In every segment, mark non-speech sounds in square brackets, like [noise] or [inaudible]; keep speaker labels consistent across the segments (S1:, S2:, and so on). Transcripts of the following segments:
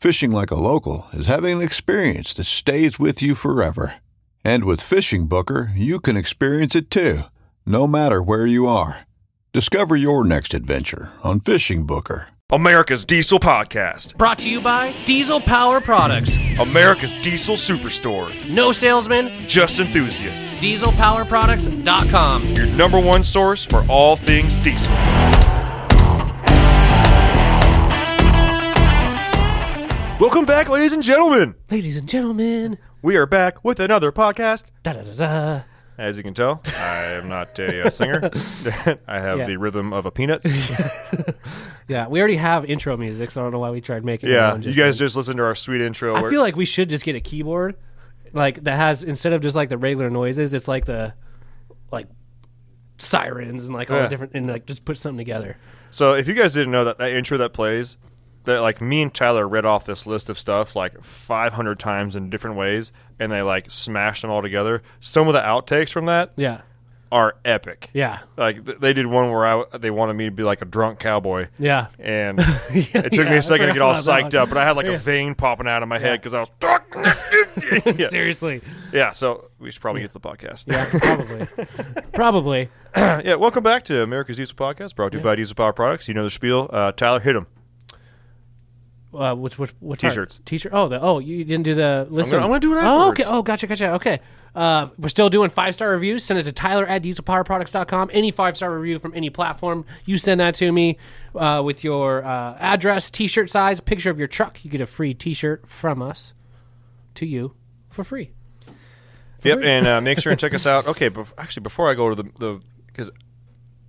S1: Fishing like a local is having an experience that stays with you forever. And with FishingBooker, you can experience it too, no matter where you are. Discover your next adventure on FishingBooker.
S2: America's Diesel Podcast.
S3: Brought to you by Diesel Power Products.
S2: America's Diesel Superstore.
S3: No salesman,
S2: Just enthusiasts.
S3: dieselpowerproducts.com.
S2: Your number one source for all things diesel. Welcome back, ladies and gentlemen.
S3: Ladies and gentlemen.
S2: We are back with another podcast.
S3: Da da da da.
S2: As you can tell, I am not a uh, singer. [laughs] I have
S3: Yeah.
S2: the rhythm of a peanut. [laughs]
S3: Yeah, we already have intro music, so I don't know why we tried making
S2: it.
S3: Yeah,
S2: you guys just listen to our sweet intro.
S3: I
S2: where-
S3: feel like we should just get a keyboard, like that has instead of just like the regular noises, it's like the like sirens and like all
S2: Yeah.
S3: the different and like just put something together.
S2: So if you guys didn't know that that intro that plays, that like me and Tyler read off this list of stuff like 500 times in different ways, and they like smashed them all together. Some of the outtakes from that
S3: Yeah,
S2: are epic.
S3: yeah,
S2: Like th- they did one where I they wanted me to be like a drunk cowboy.
S3: yeah.
S2: And [laughs] it took
S3: yeah,
S2: me a second to get all psyched up, but I had like
S3: Yeah.
S2: a vein popping out of my head because I was. [laughs] yeah.
S3: Seriously,
S2: yeah, so we should probably get to the podcast.
S3: yeah, probably, [laughs] probably.
S2: yeah, welcome back to America's Diesel Podcast, brought to you by Diesel Power Products. You know the spiel. Uh, Tyler, hit him.
S3: Uh, which which what?
S2: T-shirts.
S3: T-shirt. Oh, the oh you didn't do the listen.
S2: I'm gonna do it
S3: Oh, okay.
S2: afterwards.
S3: Oh, gotcha, gotcha. Okay. Uh, we're still doing five star reviews. Send it to Tyler at dieselpowerproducts.com. Any five star review from any platform, you send that to me uh, with your uh, address, T-shirt size, picture of your truck. You get a free T-shirt from us to you for free.
S2: Yep, and uh, make sure and [laughs] check us out. Okay, bef- actually, before I go to the the because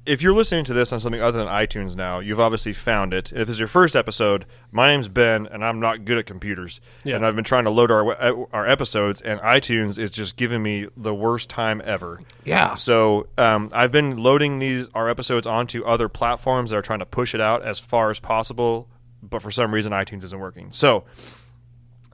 S2: if you're listening to this on something other than iTunes now, you've obviously found it. If this is your first episode, my name's Ben, and I'm not good at computers,
S3: Yeah.
S2: and I've been trying to load our our episodes, and iTunes is just giving me the worst time ever.
S3: Yeah.
S2: So um, I've been loading these our episodes onto other platforms that are trying to push it out as far as possible, but for some reason iTunes isn't working. So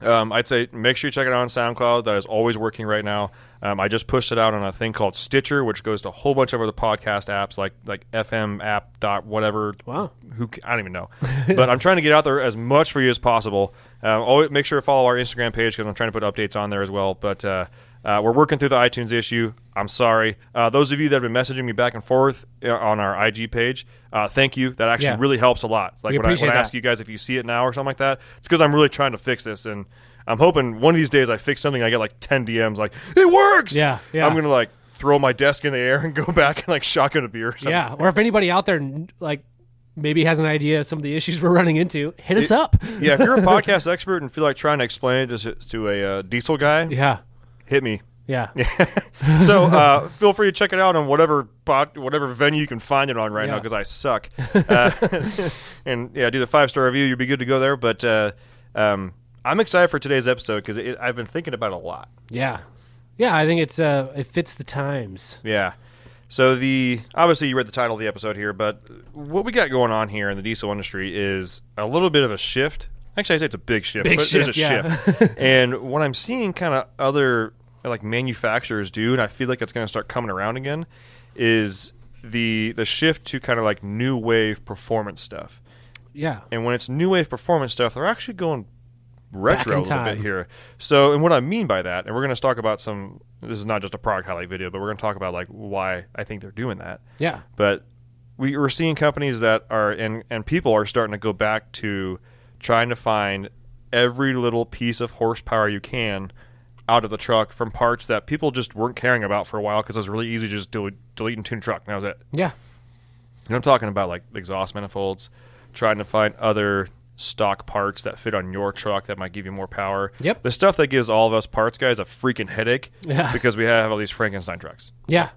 S2: um, I'd say make sure you check it out on SoundCloud. That is always working right now. Um, I just pushed it out on a thing called Stitcher, which goes to a whole bunch of other podcast apps like like FM app dot whatever.
S3: Wow.
S2: Who I don't even know, [laughs] but I'm trying to get out there as much for you as possible. Um, always make sure to follow our Instagram page because I'm trying to put updates on there as well. But uh, uh, we're working through the iTunes issue. I'm sorry. Uh, those of you that have been messaging me back and forth uh, on our IG page, uh, thank you. That actually
S3: Yeah.
S2: really helps a lot. Like
S3: We
S2: when I, when I ask you guys if you see it now or something like that, it's because I'm really trying to fix this, and I'm hoping one of these days I fix something. I get like 10 DMs like it works.
S3: Yeah, yeah.
S2: I'm gonna like throw my desk in the air and [laughs] go back and like shotgun a beer. Or something.
S3: Yeah. Or if anybody out there like maybe has an idea of some of the issues [laughs] we're running into, hit us up.
S2: yeah. If you're a [laughs] podcast expert and feel like trying to explain it to, to a uh, diesel guy,
S3: Yeah.
S2: Hit me.
S3: Yeah. [laughs]
S2: so uh, feel free to check it out on whatever pod, whatever venue you can find it on right now because I suck. Uh, [laughs] and yeah, do the five star review. You'll be good to go there. But uh, um, I'm excited for today's episode because I've been thinking about it a lot.
S3: Yeah. Yeah, I think it's uh it fits the times.
S2: Yeah. So the obviously you read the title of the episode here, but what we got going on here in the diesel industry is a little bit of a shift. Actually, I say it's a big shift.
S3: Big
S2: but there's a
S3: shift, yeah.
S2: shift. [laughs] and what I'm seeing, kind of other like manufacturers do, and I feel like it's going to start coming around again, is the the shift to kind of like new wave performance stuff.
S3: Yeah.
S2: And when it's new wave performance stuff, they're actually going retro a little bit here. So, and what I mean by that, and we're going to talk about some. This is not just a product highlight video, but we're going to talk about like why I think they're doing that.
S3: Yeah.
S2: But we, we're seeing companies that are and and people are starting to go back to trying to find every little piece of horsepower you can out of the truck from parts that people just weren't caring about for a while because it was really easy to just del- delete and tune truck. And that was it.
S3: Yeah.
S2: And I'm talking about like exhaust manifolds, trying to find other stock parts that fit on your truck that might give you more power.
S3: Yep.
S2: The stuff that gives all of us parts guys a freaking headache
S3: Yeah. [laughs]
S2: because we have all these Frankenstein trucks.
S3: Yeah,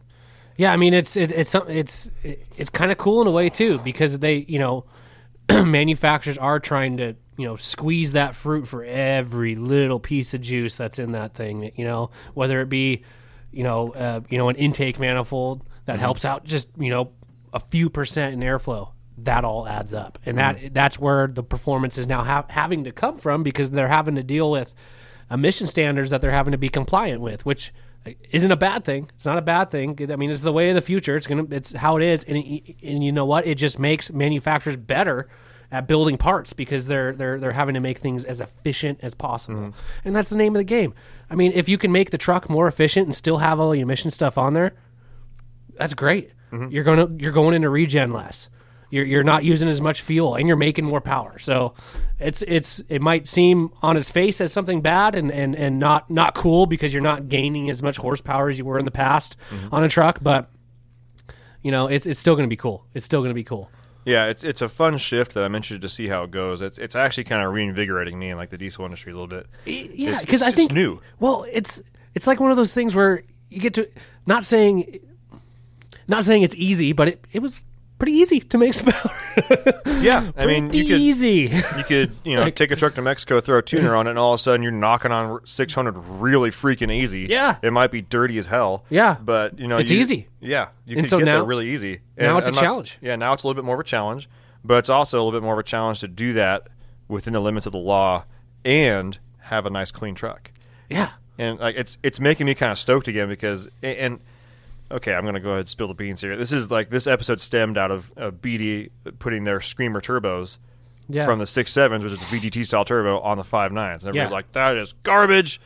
S3: yeah. I mean, it's it, it's some it's it's kind of cool in a way too because they you know [clears throat] manufacturers are trying to you know squeeze that fruit for every little piece of juice that's in that thing. You know, whether it be you know uh, you know an intake manifold that helps out just you know a few percent in airflow. That all adds up, and that that's where the performance is now ha- having to come from because they're having to deal with emission standards that they're having to be compliant with, which isn't a bad thing. It's not a bad thing. I mean, it's the way of the future. It's gonna. It's how it is, and it, and you know what? It just makes manufacturers better at building parts because they're they're they're having to make things as efficient as possible, mm-hmm. and that's the name of the game. I mean, if you can make the truck more efficient and still have all the emission stuff on there, that's great. Mm-hmm. You're gonna you're going into regen less. You're, you're not using as much fuel and you're making more power. So it's it's it might seem on its face as something bad and, and, and not not cool because you're not gaining as much horsepower as you were in the past mm-hmm. on a truck, but you know it's it's still going to be cool. It's still going to be cool.
S2: Yeah, it's it's a fun shift that I'm interested to see how it goes. It's it's actually kind of reinvigorating me in like the diesel industry a little bit.
S3: Yeah, because I
S2: it's
S3: think
S2: new.
S3: Well, it's it's like one of those things where you get to not saying not saying it's easy, but it, it was pretty easy to make some power. [laughs]
S2: Yeah, I mean you could
S3: easy.
S2: you could you know [laughs] take a truck to Mexico, throw a tuner on it, and all of a sudden you're knocking on 600 really freaking easy.
S3: Yeah.
S2: it might be dirty as hell.
S3: Yeah.
S2: but you know
S3: It's
S2: you-
S3: easy.
S2: Yeah, you
S3: And
S2: can
S3: so
S2: get there really easy.
S3: now it's a
S2: unless-
S3: challenge.
S2: Yeah, now it's a little bit more of a challenge, but it's also a little bit more of a challenge to do that within the limits of the law and have a nice clean truck.
S3: yeah.
S2: and like it's it's making me kind of stoked again because and okay i'm gonna go ahead and spill the beans here this is like this episode stemmed out of uh, bd putting their screamer turbos
S3: Yeah.
S2: from the six sevens which is the vgt style turbo on the five nines and everybody's
S3: Yeah.
S2: like that is garbage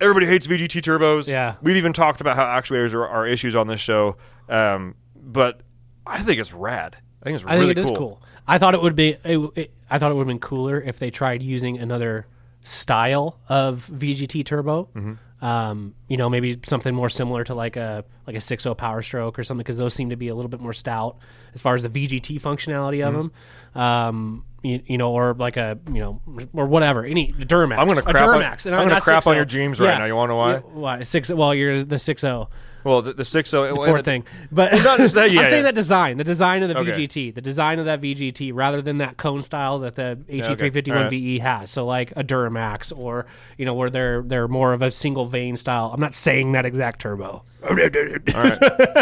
S2: everybody hates vgt turbos
S3: Yeah.
S2: we've even talked about how actuators are, are issues on this show um, but i think it's rad i think it's
S3: I
S2: really
S3: think it is cool. I thought it would be. It, it, I thought it would have been cooler if they tried using another style of VGT turbo.
S2: Mm-hmm.
S3: Um, you know, maybe something more similar to like a like a 6.0 Power Stroke or something, because those seem to be a little bit more stout as far as the VGT functionality of
S2: Mm-hmm.
S3: them. Um, you, you know, or like a you know, or whatever. Any Duramax.
S2: I'm gonna
S3: A
S2: crap on-
S3: Duramax.
S2: I'm gonna crap on your dreams right now. You wanna know why?
S3: Yeah, why six? Well, you're the 6.0
S2: well the, the 6.0
S3: Ford thing. But
S2: not just that, [laughs] yeah,
S3: I'm saying
S2: yeah.
S3: that design, the design of the
S2: Okay.
S3: VGT, the design of that VGT, rather than that cone style that the HE351
S2: All right.
S3: VE has. So like a Duramax, or you know where they're they're more of a single vane style. I'm not saying that exact turbo.
S2: All right,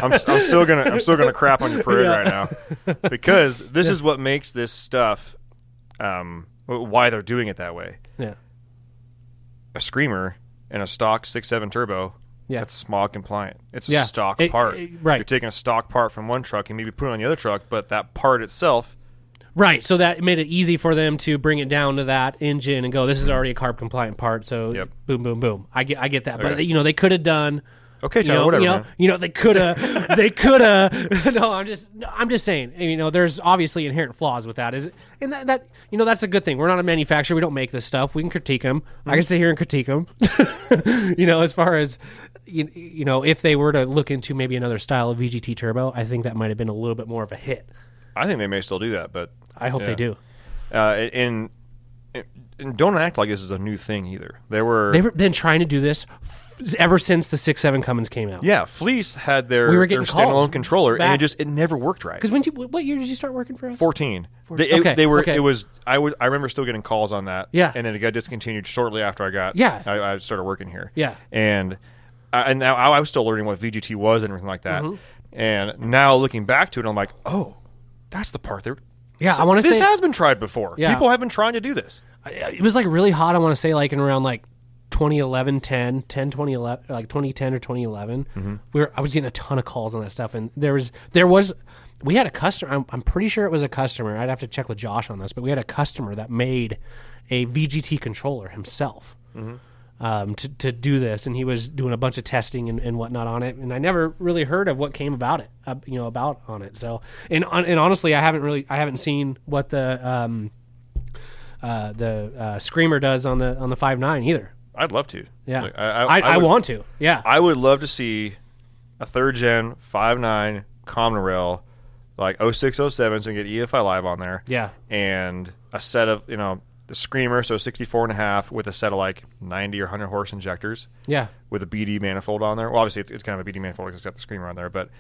S2: I'm, I'm still gonna I'm still gonna crap on your parade right now because this is what makes this stuff, um, why they're doing it that way.
S3: Yeah,
S2: A screamer and a stock six seven turbo.
S3: Yeah.
S2: that's smog compliant. It's a
S3: Yeah.
S2: stock
S3: It-
S2: part.
S3: it- right.
S2: You're taking a stock part from one truck and maybe put it on the other truck, but that part itself.
S3: right. So that made it easy for them to bring it down to that engine and go. This is already a carb compliant part. So
S2: Yep.
S3: boom, boom, boom. I get I get that. But you know they could have done.
S2: Okay,
S3: you know,
S2: whatever.
S3: you know,
S2: man.
S3: you know, they could have, [laughs] they could have. [laughs] No, I'm just, I'm just saying. You know, there's obviously inherent flaws with that. Is and that, that, you know, that's a good thing. We're not a manufacturer. We don't make this stuff. We can critique them. I can sit here and critique them. [laughs] you know, as far as you, you know, if they were to look into maybe another style of VGT turbo, I think that might have been a little bit more of a hit.
S2: I think they may still do that, but
S3: I hope
S2: Yeah.
S3: they do.
S2: uh, and, and don't act like this is a new thing either. There were
S3: They've been trying to do this ever since the six seven Cummins came out.
S2: Yeah, Fleece had their,
S3: We were
S2: their standalone controller, and it just it never worked right.
S3: Because when you, what year did you start working for us?
S2: Fourteen, they, it-
S3: Okay,
S2: they were.
S3: okay.
S2: It was. I was. I remember still getting calls on that.
S3: Yeah.
S2: and then it got discontinued shortly after I got.
S3: Yeah.
S2: I, I started working here.
S3: Yeah.
S2: and I, and now I was still learning what VGT was and everything like that.
S3: Mm-hmm.
S2: And now looking back to it, I'm like, oh, that's the part there.
S3: Yeah, I want to say This
S2: has been tried before.
S3: Yeah.
S2: People have been trying to do this.
S3: it was like really hot. I want to say like in around like 2011, 10, 10, 2011, like 2010 or 2011.
S2: Mm-hmm.
S3: We were, I was getting a ton of calls on that stuff, and there was, there was, we had a customer. I'm, I'm pretty sure it was a customer. I'd have to check with Josh on this, but we had a customer that made a VGT controller himself. Um, to, to do this, and he was doing a bunch of testing and, and whatnot on it, and I never really heard of what came about it, uh, you know, about on it. So, and and honestly, I haven't really, I haven't seen what the um, uh, the uh, screamer does on the on the five nine either.
S2: I'd love to.
S3: Yeah,
S2: Like,
S3: I, I,
S2: would-
S3: want to. Yeah,
S2: I would love to see a third gen five nine common rail like 0607 so we can get EFILive on there.
S3: Yeah.
S2: And a set of, you know, the screamer, so 64 and a half with a set of like 90 or 100 horse injectors
S3: yeah,
S2: with a BD manifold on there. Well, obviously it's, it's kind of a BD manifold because it's got the screamer on there, but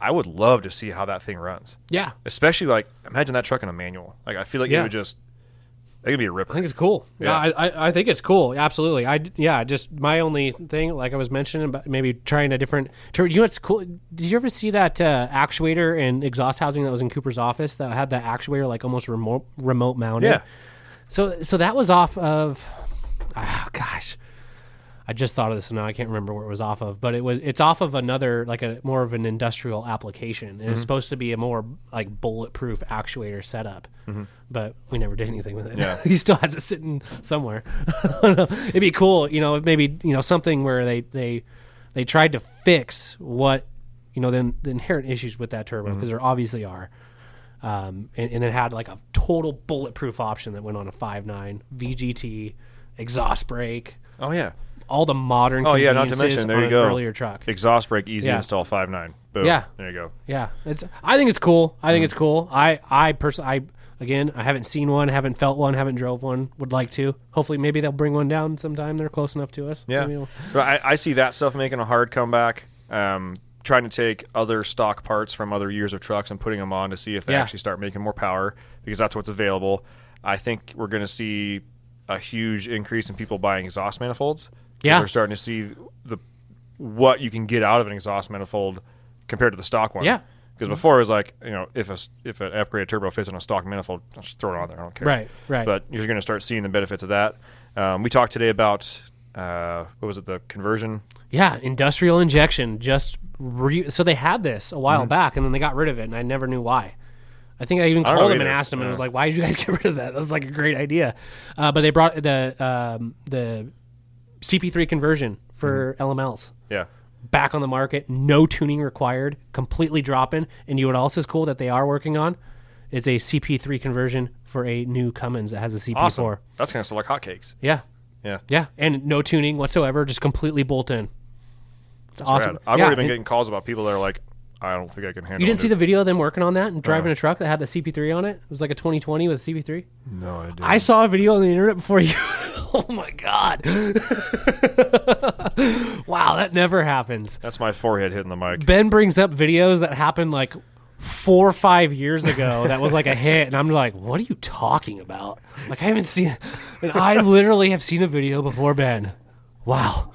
S2: I would love to see how that thing runs.
S3: yeah.
S2: Especially like imagine that truck in a manual. Like I feel like
S3: Yeah.
S2: it would just it could be a ripper.
S3: I think it's cool.
S2: Yeah.
S3: Yeah, I, I, I think it's cool. Absolutely. I yeah. Just my only thing, like I was mentioning, about maybe trying a different. You know what's cool? Did you ever see that uh, actuator and exhaust housing that was in Cooper's office that had that actuator like almost remote remote mounted?
S2: yeah.
S3: So so that was off of. Oh gosh. I just thought of this now. I can't remember where it was off of, but it was it's off of another like a more of an industrial application, and
S2: Mm-hmm.
S3: it's supposed to be a more like bulletproof actuator setup. But we never did anything with it.
S2: Mm-hmm. Yeah. [laughs]
S3: he still has it sitting somewhere. [laughs] I don't know. It'd be cool, you know, maybe you know something where they they they tried to fix what you know the, the inherent issues with that turbo because there obviously are. Um, and, and then had like a total bulletproof option that went on a 5.9 VGT exhaust brake,
S2: Oh yeah.
S3: All the modern.
S2: Oh yeah, not to mention there you go.
S3: Earlier truck.
S2: Exhaust brake easy
S3: Yeah.
S2: install five nine. Boom.
S3: Yeah.
S2: There you go.
S3: Yeah, it's. I think it's cool. I
S2: Mm.
S3: think it's cool. I I personally, I again, I haven't seen one, haven't felt one, haven't drove one. Would like to. Hopefully, maybe they'll bring one down sometime. They're close enough to us.
S2: Yeah,
S3: we'll-
S2: but I, I see that stuff making a hard comeback. Um, trying to take other stock parts from other years of trucks and putting them on to see if they
S3: Yeah.
S2: actually start making more power because that's what's available. I think we're going to see a huge increase in people buying exhaust manifolds.
S3: Yeah.
S2: we're starting to see the what you can get out of an exhaust manifold compared to the stock one.
S3: Yeah.
S2: Because before it was like, you know, if a if an upgraded turbo fits on a stock manifold, I'll just throw it on there. I don't care.
S3: Right, right.
S2: But you're going to start seeing the benefits of that. Um, we talked today about uh, what was it, the conversion?
S3: Yeah, industrial injection. Just re- so they had this a while back, and then they got rid of it, and I never knew why. I think I even
S2: I
S3: called them and asked them, and
S2: Yeah.
S3: was like, "Why did you guys [laughs] get rid of that? That was like a great idea." Uh, but they brought the um, the CP3 conversion for mm-hmm. LMLs
S2: Yeah.
S3: back on the market, no tuning required, completely dropping. And you know what else is cool that they are working on is a CP3 conversion for a new Cummins that has a CP4.
S2: Awesome. That's going to sell like hotcakes.
S3: Yeah,
S2: Yeah.
S3: yeah, and no tuning whatsoever, just completely bolt in. It's awesome.
S2: Rad. I've
S3: Yeah,
S2: already been
S3: and-
S2: getting calls about people that are like, I don't think I can handle
S3: You didn't
S2: it.
S3: see the video of them working on that and driving
S2: Uh.
S3: a truck that had the CP3 on it? It was like a 2020 with CP3.
S2: No, I didn't.
S3: I saw a video on the internet before you. [laughs] oh my god! [laughs] wow, that never happens.
S2: That's my forehead hitting the mic.
S3: Ben brings up videos that happened like four or five years ago that was like a hit, and I'm like, what are you talking about? Like I haven't seen, and I literally have seen a video before Ben. Wow,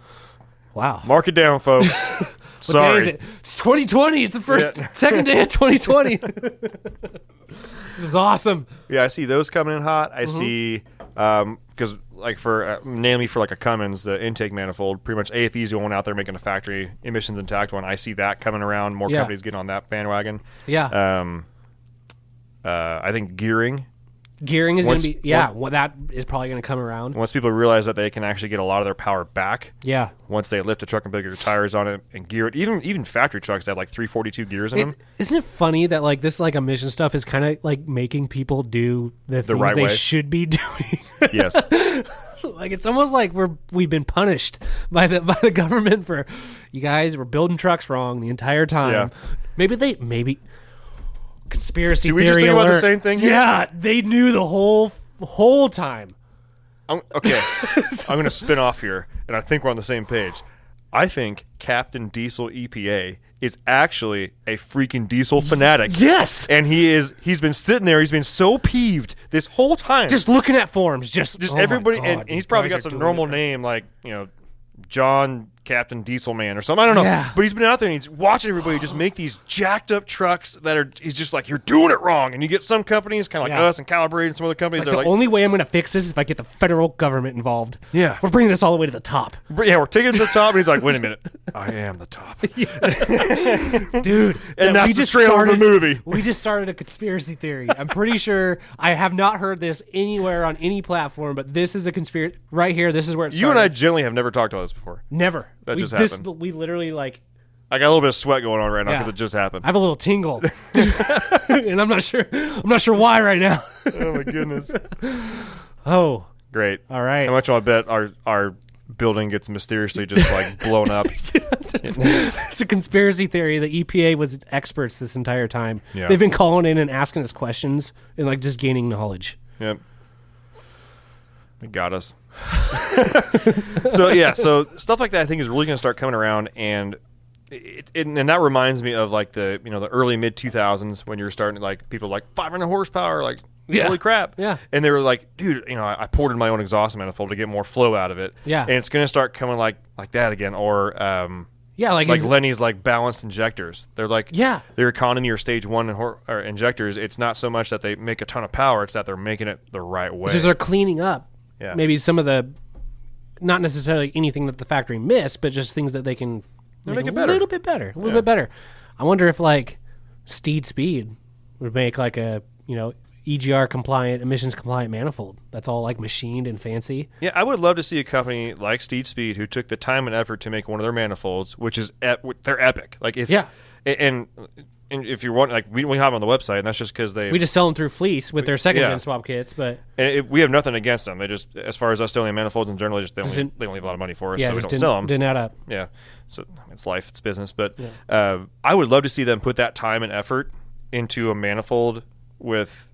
S3: wow.
S2: Mark it down, folks. [laughs]
S3: What day
S2: Sorry.
S3: is it? It's 2020. It's the first,
S2: Yeah. [laughs]
S3: second day of 2020. [laughs] this is awesome.
S2: Yeah, I see those coming in hot. I
S3: Mm-hmm.
S2: see because like for uh, namely for like a Cummins, the intake manifold, pretty much AFE's the one out there making a factory emissions intact one. I see that coming around. More
S3: Yeah.
S2: companies getting on that bandwagon.
S3: Yeah,
S2: Um, uh, I think gearing.
S3: Gearing is going to be. Yeah, well, that is probably going to come around.
S2: Once people realize that they can actually get a lot of their power back,
S3: Yeah.
S2: once they lift a truck and put your tires on it and gear it, even even factory trucks that have like 342 gears in them.
S3: Isn't it funny that like this like emission stuff is kind of like making people do the, things
S2: right
S3: they
S2: way.
S3: should be [laughs] doing?
S2: yes. [laughs]
S3: like it's almost like we're we've been punished by the by the government for you guys were building trucks wrong the entire time.
S2: Yeah.
S3: Maybe they maybe conspiracy
S2: Do we just
S3: theory
S2: think about the
S3: alert.
S2: same thing here?
S3: Yeah, they knew the whole whole time.
S2: I'm, okay, [laughs] I'm going to spin off here, and I think we're on the same page. I think Captain Diesel EPA is actually a freaking diesel fanatic.
S3: Yes.
S2: and he is. He's been sitting there. He's been so peeved this whole time.
S3: Just looking at forms, just
S2: just
S3: oh
S2: everybody,
S3: God,
S2: and, and he's probably got some normal name like you know, John Captain Diesel Man or something. I don't know.
S3: Yeah.
S2: But he's been out there and he's watching everybody just make these jacked up trucks that are. He's just like, you're doing it wrong. And you get some companies, kind of like
S3: Yeah.
S2: us and Calibrate and some other companies,
S3: Like, the
S2: like,
S3: only way I'm going to fix this is if I get the federal government involved.
S2: Yeah.
S3: We're bringing this all the way to the top.
S2: Yeah, we're taking it to the top. And he's like, wait a minute, [laughs] I am the top. [laughs] [laughs]
S3: Dude.
S2: And
S3: that
S2: that's the trailer of the movie.
S3: We just started a conspiracy theory. I'm pretty sure I have not heard this anywhere on any platform, but this is a conspiracy. Right here, this is where it
S2: You and I
S3: started.
S2: generally have never talked about this before.
S3: Never.
S2: That
S3: we,
S2: just
S3: this,
S2: happened.
S3: We literally, like,
S2: I got a little bit of sweat going on right now
S3: Yeah.
S2: because it just happened.
S3: I have a little tingle. [laughs] [laughs] and I'm not sure. I'm not sure why right now. [laughs]
S2: oh my goodness.
S3: Oh,
S2: Great.
S3: all right.
S2: How much will I bet our our building gets mysteriously just like blown up?
S3: It's a conspiracy theory. The EPA was experts this entire time.
S2: Yeah.
S3: They've been calling in and asking us questions and like just gaining knowledge.
S2: Yep. It got us. [laughs] so yeah, so stuff like that I think is really going to start coming around, and it, it, and that reminds me of like the you know the early mid two thousands when you're starting like people like 500 horsepower, like
S3: Yeah.
S2: holy crap,
S3: Yeah.
S2: and they were like, dude, you know, I, I poured in my own exhaust manifold to get more flow out of it,
S3: Yeah.
S2: and it's going to start coming like like that again, or um,
S3: Yeah, like,
S2: like
S3: is-
S2: Lenny's like balanced injectors. They're like
S3: Yeah.
S2: they're economy or stage one hor- or injectors. It's not so much that they make a ton of power; it's that they're making it the right way.
S3: because they're cleaning up
S2: Yeah.
S3: maybe some of the not necessarily anything that the factory missed, but just things that they can make,
S2: make
S3: a
S2: better.
S3: little bit better, a little
S2: Yeah.
S3: bit better. I wonder if like Steed Speed would make like a you know EGR compliant, emissions compliant manifold that's all like machined and fancy.
S2: Yeah, I would love to see a company like Steed Speed who took the time and effort to make one of their manifolds, which is ep- they're epic. Like if
S3: Yeah.
S2: and and if you want, like we, we have them on the website, and that's just because they
S3: We just sell them through Fleece with their second
S2: yeah.
S3: gen swap kits, but
S2: and it, we have nothing against them. They just, as far as us selling manifolds in general, they just they, only, they don't leave a lot of money for us,
S3: yeah,
S2: so we don't sell them.
S3: didn't add up.
S2: Yeah, so it's life, it's business. But uh, I would love to see them put that time and effort into a manifold with.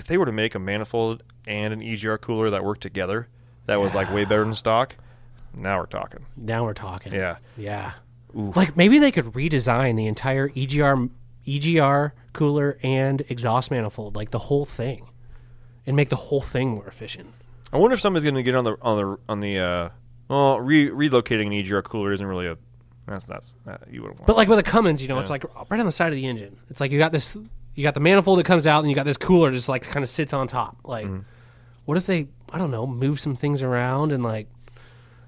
S2: If they were to make a manifold and an EGR cooler that worked together, that was like way better than stock. Now we're talking.
S3: Now we're talking.
S2: Yeah.
S3: Yeah. Like maybe they could redesign the entire EGR EGR cooler and exhaust manifold, like the whole thing, and make the whole thing more efficient.
S2: I wonder if somebody's going to get on the on the on the uh, well, re- relocating an EGR cooler isn't really a that's not that you wouldn't want.
S3: But like with a Cummins, you know, it's like right on the side of the engine. It's like you got this, you got the manifold that comes out, and you got this cooler just like kind of sits on top. Like,
S2: Mm-hmm.
S3: what if they, I don't know, move some things around and like,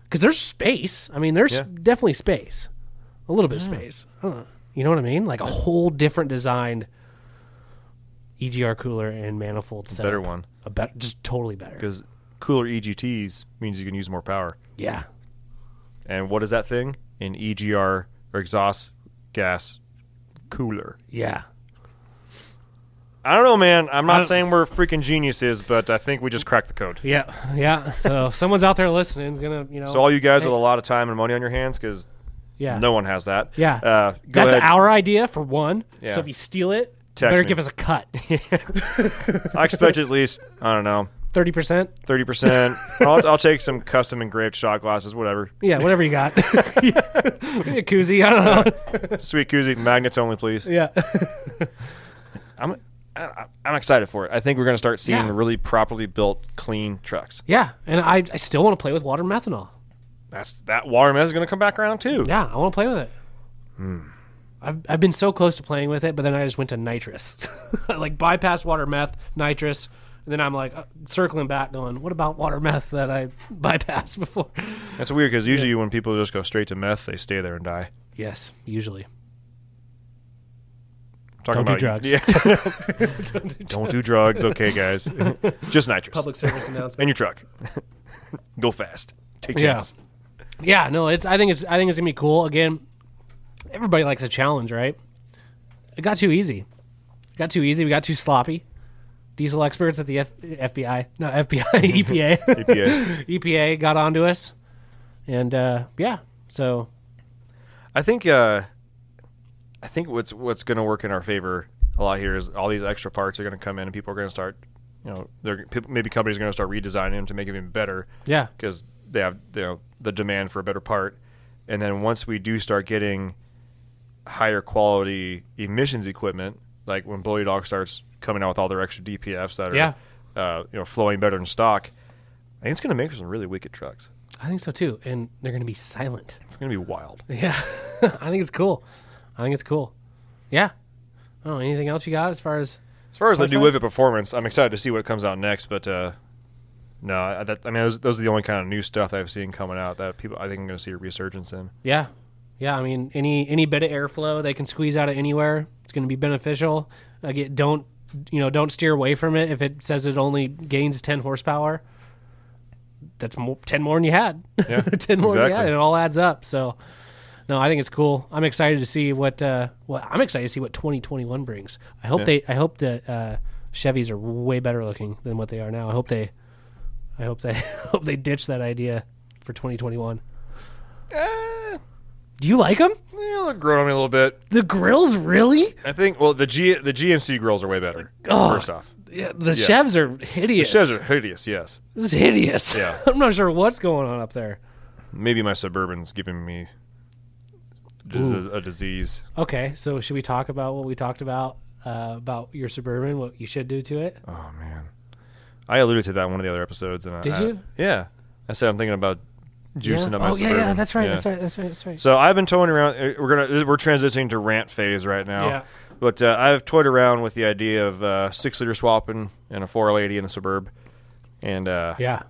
S3: because there's space. I mean, there's
S2: Yeah.
S3: definitely space, a little bit of space. Know. You know what I mean? Like a whole different designed EGR cooler and manifold setup.
S2: better one
S3: A better, just totally better.
S2: because cooler EGTs means you can use more power.
S3: Yeah.
S2: And what is that thing? An EGR or exhaust gas cooler.
S3: Yeah.
S2: I don't know, man. I'm not saying we're freaking geniuses, but I think we just cracked the code.
S3: Yeah. Yeah. So someone's out there listening is gonna, you know.
S2: So all you guys
S3: hey,
S2: with a lot of time and money on your hands, because
S3: yeah.
S2: no one has that.
S3: Yeah.
S2: Uh, go
S3: That's
S2: ahead.
S3: our idea for one.
S2: Yeah.
S3: So if you steal it,
S2: Text
S3: better
S2: me.
S3: give us a cut. [laughs]
S2: I expect at least I don't know
S3: Thirty percent.
S2: thirty percent. [laughs] I'll, I'll take some custom engraved shot glasses, whatever.
S3: Yeah, whatever you got. [laughs] yeah. A koozie. I don't know.
S2: Sweet koozie, magnets only, please.
S3: Yeah.
S2: I'm I'm excited for it. I think we're going to start seeing
S3: Yeah.
S2: really properly built, clean trucks.
S3: Yeah. And I, I still want to play with water methanol.
S2: That's that water mess is going to come back around too.
S3: Yeah, I want to play with it. I've, I've been so close to playing with it, but then I just went to nitrous. [laughs] like bypass water meth, nitrous, and then I'm like uh, circling back, going, "What about water meth that I [laughs] bypassed before?"
S2: That's weird because usually when people just go straight to meth, they stay there and die.
S3: Yes, usually.
S2: Talking
S3: Don't do drugs.
S2: Yeah. [laughs] [laughs] Don't do drugs. Okay, guys. [laughs] just nitrous.
S3: Public service announcement.
S2: And your truck. go fast. Take
S3: Yeah.
S2: chances.
S3: Yeah, no, it's. I think it's. I think it's gonna be cool. Again, everybody likes a challenge, right? It got too easy. It got too easy. We got too sloppy. Diesel experts at the F- FBI, no FBI, EPA,
S2: EPA.
S3: EPA got onto us, and uh, yeah. So
S2: I think uh, I think what's what's going to work in our favor a lot here is all these extra parts are going to come in and people are going to start, you know, they're maybe companies are going to start redesigning them to make it even better
S3: yeah,
S2: because they have you know the demand for a better part, and then once we do start getting higher quality emissions equipment, like when Blowy Dog starts coming out with all their extra DPFs that are
S3: Yeah.
S2: uh, you know flowing better than stock, I think it's going to make some really wicked trucks.
S3: I think so too, and they're going to be silent.
S2: It's gonna be wild.
S3: Yeah, [laughs] I think it's cool. I think it's cool. Yeah. I don't know. Anything else you got as far as?
S2: As far as the new
S3: fun?
S2: Wave of performance, I'm excited to see what comes out next. But uh, no, I, that, I mean those, those are the only kind of new stuff that I've seen coming out that people I think I'm going to see a resurgence in.
S3: Yeah, yeah. I mean, any any bit of airflow they can squeeze out of anywhere, it's going to be beneficial. Again, don't you know? Don't steer away from it if it says it only gains ten horsepower. That's more, ten more than you had.
S2: Yeah, [laughs]
S3: ten more than you
S2: exactly.
S3: had. It all adds up. So, no, I think it's cool. I'm excited to see what. Uh, well, I'm excited to see what 2021 brings. I hope
S2: Yeah.
S3: they. I hope that uh, Chevys are way better looking than what they are now. I hope they. I hope they [laughs] hope they ditch that idea for 2021.
S2: Eh,
S3: Do you like them?
S2: yeah, they're growing on me a little bit.
S3: The grills, really?
S2: I think. Well, the G the GMC grills are way better.
S3: Oh.
S2: First off,
S3: Yeah, the Chevs are hideous. the.
S2: Chevs are hideous. Yes,
S3: this is hideous.
S2: Yeah. [laughs]
S3: I'm not sure what's going on up there.
S2: maybe my suburban's giving me dis- a disease.
S3: Okay, so should we talk about what we talked about uh, about your suburban? What you should do to it?
S2: Oh man, I alluded to that in one of the other episodes. And
S3: Did
S2: I-
S3: you?
S2: Yeah, I said I'm thinking about juicing
S3: yeah?
S2: up my
S3: oh yeah,
S2: suburban.
S3: yeah, that's right,
S2: Yeah.
S3: that's right, that's right, that's right.
S2: So I've been toying around. uh, We're gonna we're transitioning to rant phase right now.
S3: Yeah.
S2: But uh, I've toyed around with the idea of uh, six liter swapping and a 480 in the suburb, and uh,
S3: yeah,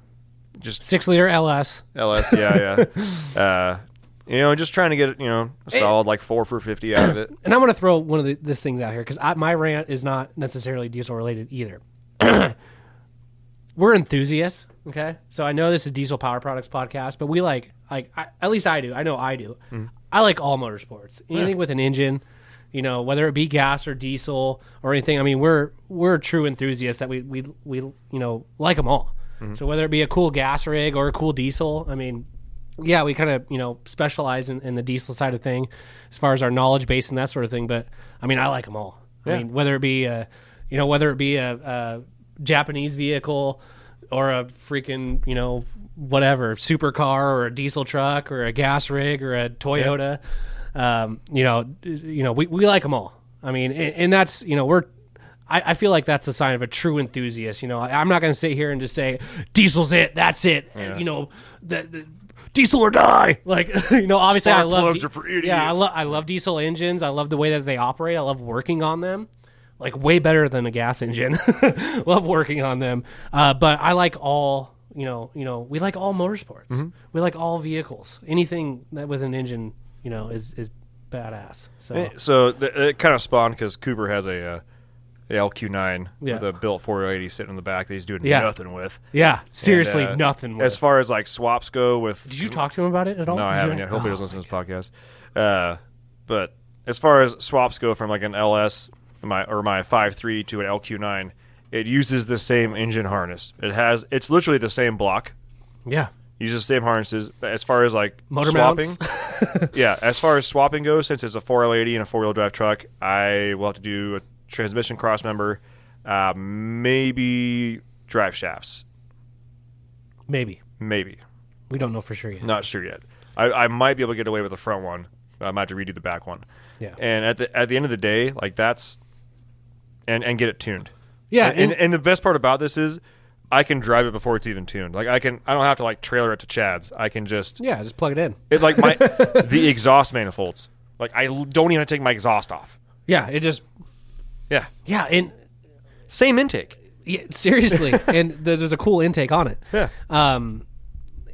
S2: just
S3: six liter LS.
S2: LS. Yeah, yeah. [laughs] you know, just trying to get you know a solid like four for 50 out of it. [clears throat]
S3: And I'm going to throw one of the, this things out here because my rant is not necessarily diesel related either. [clears throat] We're enthusiasts, okay? So I know this is Diesel Power Products podcast, but we like like I, at least I do. I know I do. Mm. I like all motorsports. Anything with an engine, you know, whether it be gas or diesel or anything. I mean, we're we're true enthusiasts that we we we you know like them all. Mm-hmm. So whether it be a cool gas rig or a cool diesel, I mean, yeah, we kind of you know specialize in, in the diesel side of thing, as far as our knowledge base and that sort of thing. But I mean, I like them all. I mean, whether it be a, you know, whether it be a, a Japanese vehicle or a freaking you know whatever supercar or a diesel truck or a gas rig or a Toyota, um, you know, you know, we we like them all. I mean, and, and that's you know we're. I, feel like that's a sign of a true enthusiast. You know, I, I'm not going to sit here and just say diesel's it, that's it. And, you know, the, the diesel or die. Like, [laughs] you know, obviously I love.
S2: plugs are for idiots.
S3: Yeah, I, lo- I love diesel engines. I love the way that they operate. I love working on them. Like way better than a gas engine. [laughs] love working on them. Uh, but I like all. You know, you know, we like all motorsports.
S2: Mm-hmm.
S3: We like all vehicles. Anything that with an engine, you know, is is badass. So
S2: Eh, So th- it kind of spawned because Cooper has a, uh, a LQ9
S3: Yeah.
S2: with a built 480 sitting in the back that he's doing
S3: Yeah.
S2: nothing with.
S3: yeah, seriously,
S2: And, uh,
S3: nothing. With
S2: As far as like swaps go with
S3: Did you talk to him about it at all?
S2: No, I
S3: you-
S2: haven't yet. Hope he
S3: Oh,
S2: doesn't listen to this podcast. Uh, but as far as swaps go from like an LS my or my 5.3 to an LQ9, it uses the same engine harness. It has it's literally the same block.
S3: Yeah.
S2: Uses the same harnesses. As far as like
S3: Motor
S2: swapping, [laughs] [laughs] yeah. As far as swapping goes, since it's a 4L80 and a four wheel drive truck, I will have to do a transmission cross member, uh, maybe drive shafts,
S3: Maybe.
S2: maybe.
S3: We don't know for sure yet.
S2: Not sure yet. I, I might be able to get away with the front one. but I might have to redo the back one.
S3: Yeah.
S2: And at the at the end of the day, like that's and and get it tuned.
S3: Yeah,
S2: And, and,
S3: and-
S2: and the best part about this is I can drive it before it's even tuned. Like I can I don't have to like trailer it to Chad's. I can just
S3: Yeah, just plug it in.
S2: it like my [laughs] the exhaust manifolds. Like I don't even have to take my exhaust off.
S3: Yeah, it just
S2: Yeah.
S3: yeah, and
S2: Same intake.
S3: yeah, seriously, [laughs] and there's, there's a cool intake on it.
S2: Yeah.
S3: Um,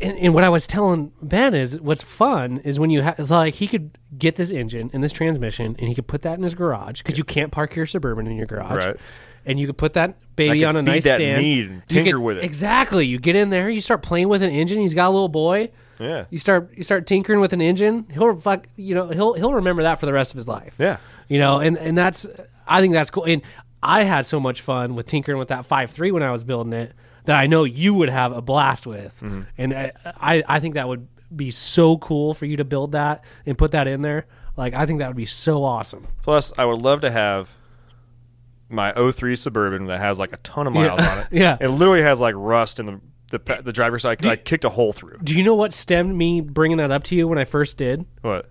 S3: and, and what I was telling Ben is what's fun is when you have like he could get this engine and this transmission and he could put that in his garage because you can't park your suburban in your garage.
S2: Right.
S3: And you could put that baby on a
S2: feed
S3: nice
S2: that
S3: stand.
S2: need and
S3: You
S2: tinker
S3: could-
S2: with it.
S3: Exactly. You get in there, you start playing with an engine. He's got a little boy.
S2: Yeah.
S3: You start you start tinkering with an engine. He'll fuck you know he'll he'll remember that for the rest of his life.
S2: Yeah.
S3: You know, and and that's I think that's cool. And I had so much fun with tinkering with that five three when I was building it that I know you would have a blast with.
S2: Mm-hmm.
S3: And I, I I think that would be so cool for you to build that and put that in there. Like I think that would be so awesome.
S2: Plus, I would love to have my 03 Suburban that has like a ton of miles
S3: Yeah.
S2: on it. [laughs]
S3: Yeah.
S2: It literally has like rust in the the, the driver's side. 'cause I kicked a hole through.
S3: Do you know what stemmed me bringing that up to you when I first did?
S2: What?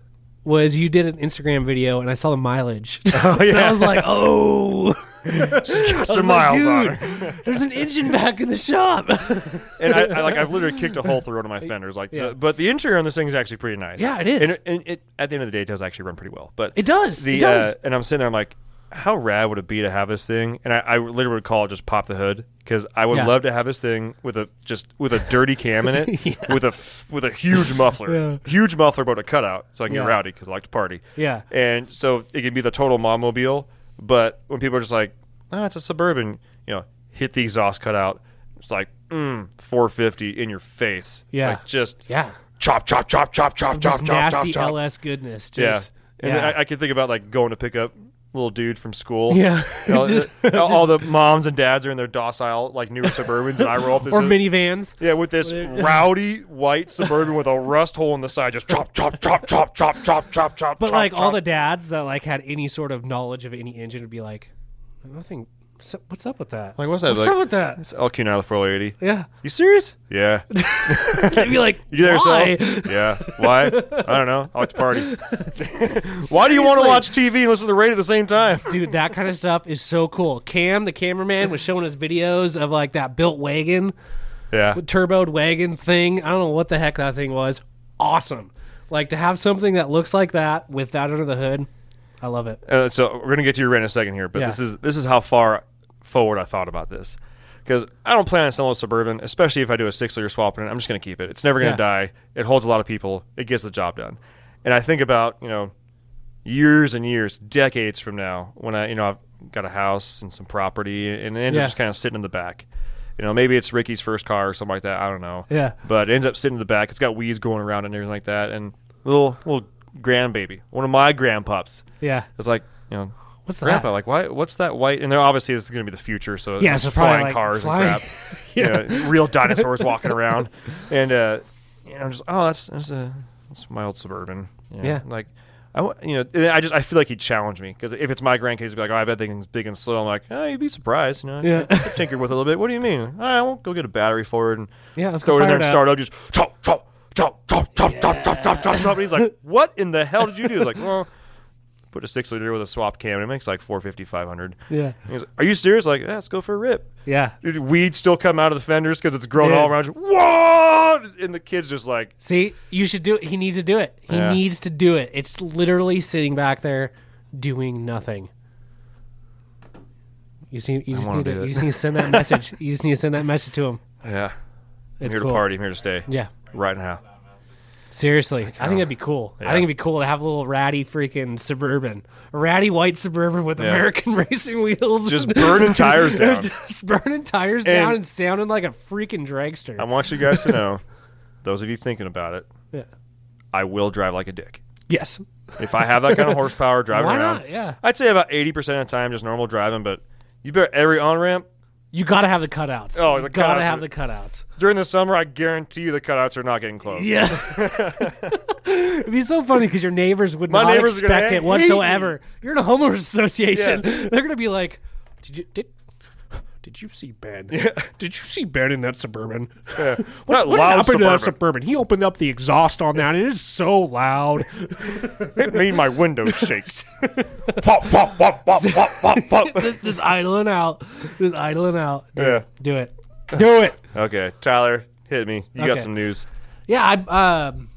S3: Was you did an Instagram video and I saw the mileage. [laughs] Oh yeah, I was like, oh. [laughs]
S2: Got
S3: I was
S2: some
S3: like,
S2: miles on
S3: dude,
S2: her.
S3: there's an engine back in the shop. [laughs]
S2: and I, I like I've literally kicked a hole through one of my fenders. Like, so- but the interior on this thing is actually pretty nice.
S3: Yeah, it is.
S2: And, it, and it at the end of the day, it does actually run pretty well. But
S3: It does.
S2: The
S3: It does.
S2: Uh, and I'm sitting there, I'm like, how rad would it be to have this thing? And I, I literally would call it just pop the hood because I would
S3: Yeah.
S2: love to have this thing with a just with a dirty cam in it [laughs] with a f- with a huge muffler, huge muffler, but a cutout, so I can
S3: Yeah.
S2: get rowdy because I like to party.
S3: Yeah.
S2: And so it could be the total mom mobile, but when people are just like, "Ah, it's a suburban," you know, hit the exhaust cutout. It's like, mm, 450 in your face.
S3: Yeah.
S2: Like just
S3: yeah.
S2: chop, chop, chop, chop, chop,
S3: Just
S2: chop, chop,
S3: nasty
S2: chop, chop.
S3: LS goodness.
S2: Yeah. And
S3: yeah.
S2: then I, I can think about like going to pick up little dude from school.
S3: Yeah.
S2: You [laughs] know,
S3: Just-
S2: all- all the moms and dads are in their docile, like newer Suburbans, and I roll up [laughs] this
S3: or minivans.
S2: yeah, with this [laughs] rowdy white Suburban with a rust hole in the side, just chop, chop, chop, chop, chop, chop, chop, chop.
S3: But
S2: chop,
S3: like all the dads that like had any sort of knowledge of any engine would be like, nothing. What's up, what's up with that?
S2: Like, what's that?
S3: What's
S2: Like-
S3: up with that?
S2: it's now the 480.
S3: Yeah.
S2: You serious? Yeah. [laughs]
S3: They'd be like,
S2: You there
S3: why?
S2: yourself? Yeah. Why? I don't know. I like to party. [laughs] Why do you want to watch TV and listen to the radio at the same time?
S3: Dude, that kind of stuff is so cool. Cam, the cameraman, was showing us videos of like that built wagon,
S2: Yeah.
S3: turboed wagon thing. I don't know what the heck that thing was. Awesome. Like to have something that looks like that with that under the hood. I love it.
S2: Uh, so we're gonna get to your rent in a second here, but
S3: Yeah.
S2: this is this is how far forward I thought about this because I don't plan on selling a suburban, especially if I do a six liter swap in it. I'm just gonna keep it. It's never gonna
S3: Yeah.
S2: die. It holds a lot of people. It gets the job done. And I think about you know years and years, decades from now, when I you know I've got a house and some property, and it ends
S3: Yeah.
S2: up just kind of sitting in the back. You know, maybe it's Ricky's first car or something like that. I don't know.
S3: Yeah.
S2: But it ends up sitting in the back. It's got weeds going around and everything like that, and little little grandbaby, one of my grandpups.
S3: Yeah.
S2: It's like you know,
S3: What's
S2: grandpa,
S3: that?
S2: like why? What's that white? And there obviously this is going to be the future, so
S3: Yeah, so
S2: flying
S3: like,
S2: cars
S3: flying-
S2: and crap, [laughs] yeah, real dinosaurs walking around, and uh, you know, I'm just oh, that's that's a that's my old suburban, you know,
S3: Yeah.
S2: like. I, you know, and I just I feel like he'd challenge me because if it's my grandkids, he'd be like, "Oh, I bet they can big and slow." I'm like, "Oh, you'd be surprised, you know."
S3: Yeah. [laughs]
S2: Tinker with it a little bit. What do you mean? All right, we'll go get a battery for it and
S3: Yeah, let's go
S2: throw it in there and
S3: up.
S2: start up. Just chop, chop, chop, chop, chop, chop, chop, chop, chop, chop. He's like, "What in the hell did you do?" He's like, "Well, put a six liter with a swapped cam, and it makes like 450, 500.
S3: Yeah.
S2: He's like, "Are you serious?" Like, yeah, let's go for a rip.
S3: Yeah.
S2: Dude, weeds still come out of the fenders because it's grown
S3: Yeah.
S2: all around you. What? And the kid's just like,
S3: See, you should do it. He needs to do it. He
S2: Yeah.
S3: needs to do it. It's literally sitting back there doing nothing. You see, you just need to, you just need to send that message. You just need to send that message to him. [laughs]
S2: "Yeah, I'm
S3: It's
S2: here
S3: cool.
S2: to party. I'm here to stay.
S3: Yeah,
S2: right now."
S3: seriously, I think that'd be cool. I think it'd be cool to have a little ratty freaking suburban, a ratty white suburban with
S2: Yeah.
S3: American [laughs] racing wheels,
S2: Just burning tires [laughs] down.
S3: just burning tires down
S2: And-
S3: and sounding like a freaking dragster.
S2: I want you guys to know, [laughs] those of you thinking about it,
S3: yeah.
S2: I will drive like a dick.
S3: Yes.
S2: If I have that kind of horsepower driving
S3: Why
S2: around,
S3: not? Yeah.
S2: I'd say about eighty percent of the time just normal driving. But you better every on ramp
S3: You got to have the cutouts.
S2: Oh,
S3: you
S2: the
S3: got to have the cutouts.
S2: during the summer, I guarantee you the cutouts are not getting close.
S3: Yeah. [laughs] It'd be so funny because your neighbors would
S2: My
S3: not
S2: neighbors
S3: expect it whatsoever. You're in a homeowners [laughs] association.
S2: Yeah.
S3: They're gonna be like, "Did you did did you see Ben? [laughs] Did you see Ben in that suburban? [laughs]
S2: Not
S3: What
S2: loud
S3: happened to that suburban? He opened up the exhaust on that, and it's so loud. [laughs]
S2: It made my window shake. pop, pop, pop, pop, pop, pop, pop.
S3: just just idling out, just idling out. Do
S2: Yeah.
S3: it. Do it. Do it.
S2: Okay, Tyler, hit me. You got some news.
S3: Yeah. I um.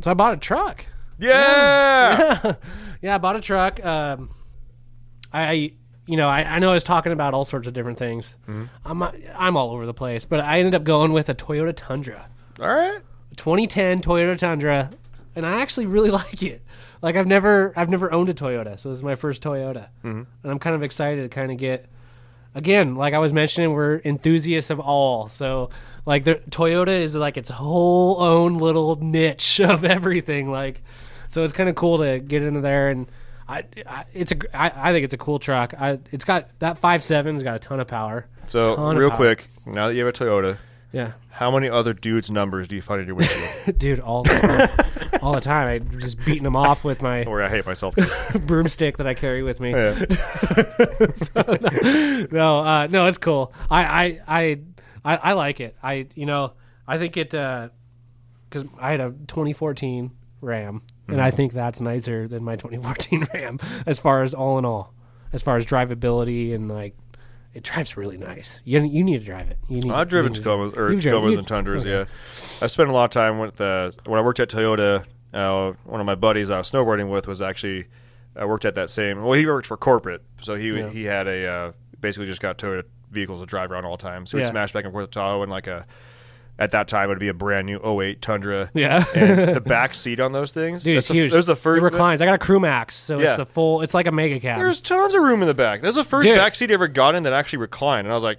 S3: So I bought a truck.
S2: Yeah.
S3: Yeah, I bought a truck. Um, I, you know, I, I know I was talking about all sorts of different things. Mm-hmm. I'm I'm all over the place, but I ended up going with a Toyota Tundra,
S2: All right.
S3: 2010 Toyota Tundra, and I actually really [laughs] like it. Like I've never I've never owned a Toyota, so this is my first Toyota, mm-hmm. and I'm kind of excited to kind of get. Again, like I was mentioning, we're enthusiasts of all. So, like, the Toyota is like its whole own little niche [laughs] of everything. Like, so it's kind of cool to get into there, and I, I it's a, I, I think it's a cool truck. I, it's got that five seven's got a ton of power.
S2: So,
S3: Ton
S2: real
S3: power.
S2: quick, now that you have a Toyota,
S3: Yeah,
S2: how many other dudes' numbers do you find in your windshield? [laughs]
S3: dude, all the time, [laughs] all the time. I just beating them off with my
S2: Or I hate myself. [laughs]
S3: Broomstick that I carry with me.
S2: Yeah.
S3: no, uh, no, it's cool. I, I, I, I, I like it. I, you know, I think it because I had a 2014 Ram, and I think that's nicer than my [laughs] 2014 Ram as far as all in all, as far as drivability and like. It drives really nice. You you need to drive it. You need.
S2: I've driven Tacomas or
S3: You've driven-
S2: Tacomas and Tundras.
S3: okay.
S2: Yeah, I spent a lot of time with the when I worked at Toyota. Uh, one of my buddies I was snowboarding with was actually I worked at that same. Well, he worked for corporate, so he
S3: Yeah.
S2: he had a uh, basically just got Toyota vehicles to drive around all the time. So he'd
S3: Yeah.
S2: smash back and forth to Tahoe and like a. At that time, it would be a brand new 08 Tundra.
S3: Yeah.
S2: and the [laughs] back seat on those things.
S3: Dude, it's
S2: the,
S3: huge.
S2: There's the first.
S3: It reclines. I got a CrewMax, so
S2: Yeah.
S3: it's the full. It's like a mega cab.
S2: There's tons of room in the back. That's the first
S3: Dude.
S2: back seat I ever got in that actually reclined, and I was like,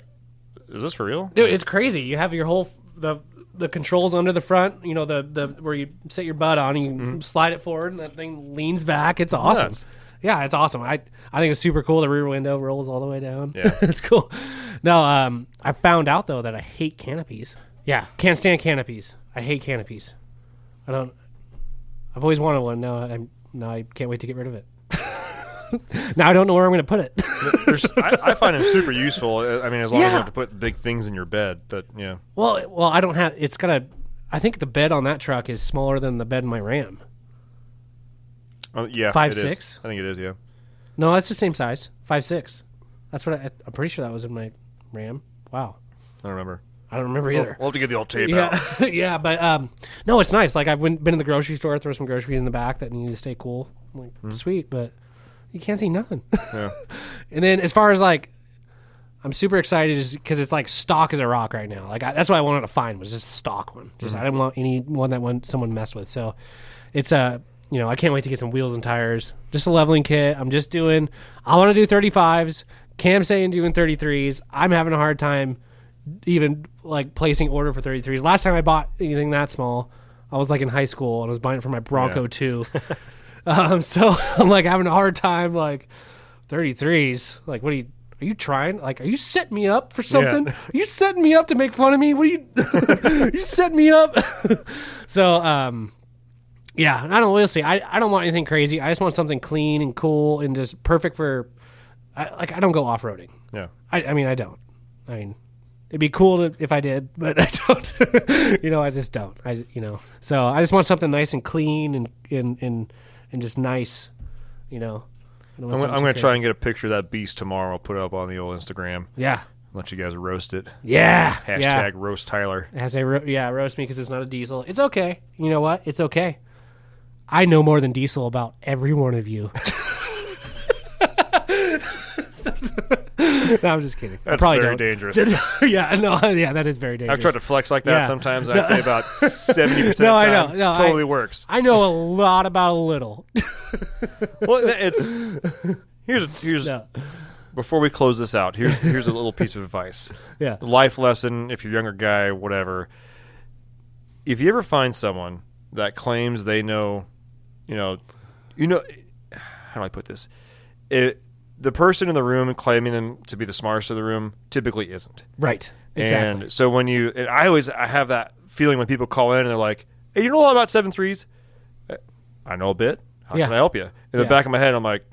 S2: "Is this for real?"
S3: Dude, it's crazy. You have your whole the the controls under the front. You know the the where you sit your butt on, and you slide it forward, and that thing leans back. It's awesome.
S2: nuts.
S3: Yeah, it's awesome. I I think it's super cool. The rear window rolls all the way down.
S2: Yeah. [laughs]
S3: it's cool. No, um, I found out though that I hate canopies. Yeah, can't stand canopies. I hate canopies. I don't. I've always wanted one. Now I'm now I can't wait to get rid of it. [laughs] now I don't know where I'm going to put it.
S2: I, I find them super useful. I mean, as long as you
S3: Yeah.
S2: have to put big things in your bed, but yeah,
S3: Well, well, I don't have. It's gonna. I think the bed on that truck is smaller than the bed in my Ram.
S2: Uh, yeah,
S3: Five,
S2: it is.
S3: six?
S2: I think it is. Yeah,
S3: No, that's the same size. Five six. That's what I, I'm pretty sure that was in my Ram. Wow,
S2: I don't remember.
S3: I don't remember
S2: We'll,
S3: either.
S2: we'll have to get the old tape out.
S3: Yeah, [laughs] yeah, but um, no, it's nice. Like I've went, been in the grocery store, throw some groceries in the back that need to stay cool. I'm like,
S2: Hmm.
S3: sweet, but you can't see nothing.
S2: Yeah. [laughs]
S3: and then as far as like, I'm super excited just because it's like stock as a rock right now. Like I, that's what I wanted to find was just a stock one. Just I didn't want any one that one someone messed with. So it's a you know I can't wait to get some wheels and tires. Just a leveling kit. I'm just doing. I want to do 35s. Cam's saying doing 33s. I'm having a hard time even like placing order for 33s. Last time I bought anything that small, I was like in high school and I was buying it for my Bronco
S2: Yeah.
S3: too. [laughs] um, so [laughs] I'm like having a hard time like 33s. Like, what are you? Are you trying? Like, are you setting me up for something? Are you setting me up to make fun of me? What are you? [laughs] you setting me up? so, um, yeah, I don't. We'll see. I, I don't want anything crazy. I just want something clean and cool and just perfect for. I, like, I don't go off roading.
S2: Yeah.
S3: I, I mean, I don't. I mean, it'd be cool to, if I did, but [laughs] I don't. you know, I just don't. I, you know, so I just want something nice and clean and and and, and just nice. You know, I
S2: I'm, gonna- I'm going to try and get a picture of that beast tomorrow. I'll put it up on the old Instagram.
S3: Yeah,
S2: Let you guys roast it.
S3: yeah,
S2: Hashtag
S3: yeah.
S2: roast Tyler.
S3: As a ro- yeah, roast me because it's not a diesel. It's okay. You know what? It's okay. I know more than diesel about every one of you. [laughs] [laughs] [laughs] no, I'm just kidding. I
S2: That's
S3: probably
S2: very
S3: don't.
S2: dangerous. [laughs]
S3: yeah, no, [laughs] yeah, that is very dangerous.
S2: I've tried to flex like that
S3: Yeah.
S2: sometimes, and I'd say about 70% of the
S3: No, I know. No, I-
S2: totally works.
S3: I know a lot about a little.
S2: Well, it's here's here's
S3: No.
S2: before we close this out. Here's here's a little piece of advice.
S3: Yeah.
S2: life lesson if you're a younger guy whatever if you ever find someone that claims they know you know you know how do i put this it, the person in the room claiming them to be the smartest of the room typically isn't
S3: Right. Exactly.
S2: and so when you and i always i have that feeling when people call in and they're like hey you know a lot about seven threes uh, i know a bit how
S3: Yeah.
S2: can i help you in the
S3: Yeah.
S2: back of my head i'm like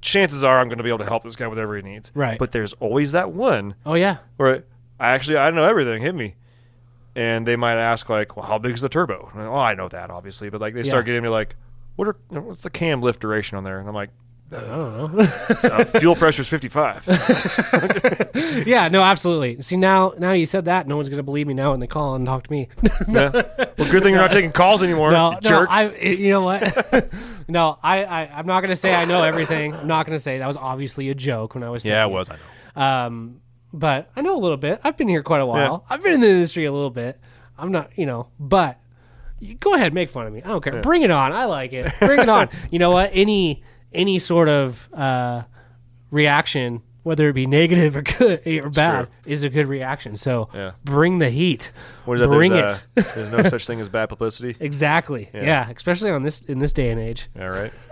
S2: chances are i'm going to be able to help this guy with whatever he needs
S3: Right.
S2: but there's always that one
S3: oh yeah.
S2: where I actually I know everything. Hit me, and they might ask like, "Well, how big is the turbo?" And, oh, I know that obviously, but like they start getting me like, "What are what's the cam lift duration on there?" And I'm like,
S3: I don't know.
S2: uh, "Fuel pressure's 55." [laughs]
S3: yeah. No. Absolutely. See now, now you said that, no one's gonna believe me now when they call and talk to me. [laughs]
S2: yeah. Well, good thing you're not taking calls anymore.
S3: No,
S2: you
S3: no. I. You know what? [laughs] no, I, I. I'm not gonna say I know everything. I'm not gonna say that was obviously a joke when I was.
S2: yeah,
S3: saying
S2: it was. I know.
S3: Um, but I know a little bit. I've been here quite a while. I've been in the industry a little bit. I'm not, you know, but you go ahead, make fun of me. I don't care. Bring it on. I like it. Bring it on. You know what? Any any sort of uh, reaction, whether it be negative or good or bad, is a good reaction. So
S2: Yeah.
S3: bring the heat.
S2: What is that?
S3: Bring
S2: there's,
S3: it.
S2: Uh, there's no such thing as bad publicity. [laughs]
S3: Exactly. Yeah. Especially on this in this day and age.
S2: All right. [laughs]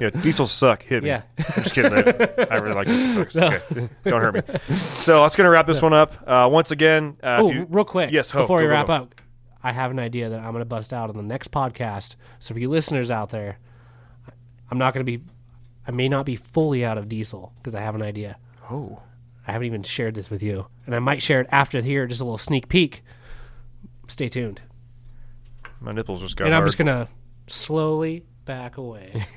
S2: Yeah, diesels suck. Hit me.
S3: Yeah.
S2: I'm just kidding. I, I really like diesel trucks. [laughs] Okay, don't hurt me. So that's gonna wrap this one up. Uh, once again, uh,
S3: Oh,
S2: you-
S3: real quick.
S2: Yes, ho,
S3: before
S2: go,
S3: we wrap
S2: go.
S3: up, I have an idea that I'm going to bust out on the next podcast. So for you listeners out there, I'm not going to be, I may not be fully out of diesel because I have an idea.
S2: Oh.
S3: I haven't even shared this with you, and I might share it after here, just a little sneak peek. Stay tuned,
S2: My nipples just got
S3: and I'm
S2: hard.
S3: just going to slowly back away. [laughs]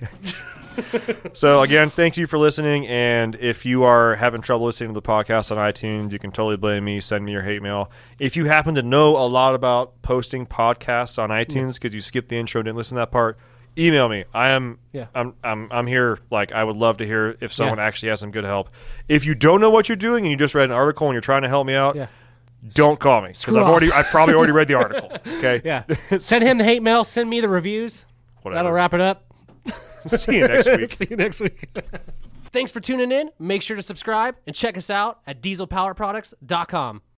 S2: So again, thank you for listening. And if you are having trouble listening to the podcast on iTunes, you can totally blame me. Send me your hate mail. If you happen to know a lot about posting podcasts on iTunes because you skipped the intro, and didn't listen to that part, email me. I am
S3: Yeah.
S2: I'm I'm I'm here. Like I would love to hear if someone
S3: Yeah.
S2: actually has some good help. If you don't know what you're doing and you just read an article and you're trying to help me out,
S3: Yeah.
S2: don't call me because I've
S3: off.
S2: already I probably already read the article. [laughs] Okay.
S3: Yeah. [laughs] Send him the hate mail. Send me the reviews.
S2: Whatever.
S3: That'll wrap it up. [laughs]
S2: See you next week.
S3: See you next week. Thanks for tuning in. Make sure to subscribe and check us out at dieselpowerproducts.com.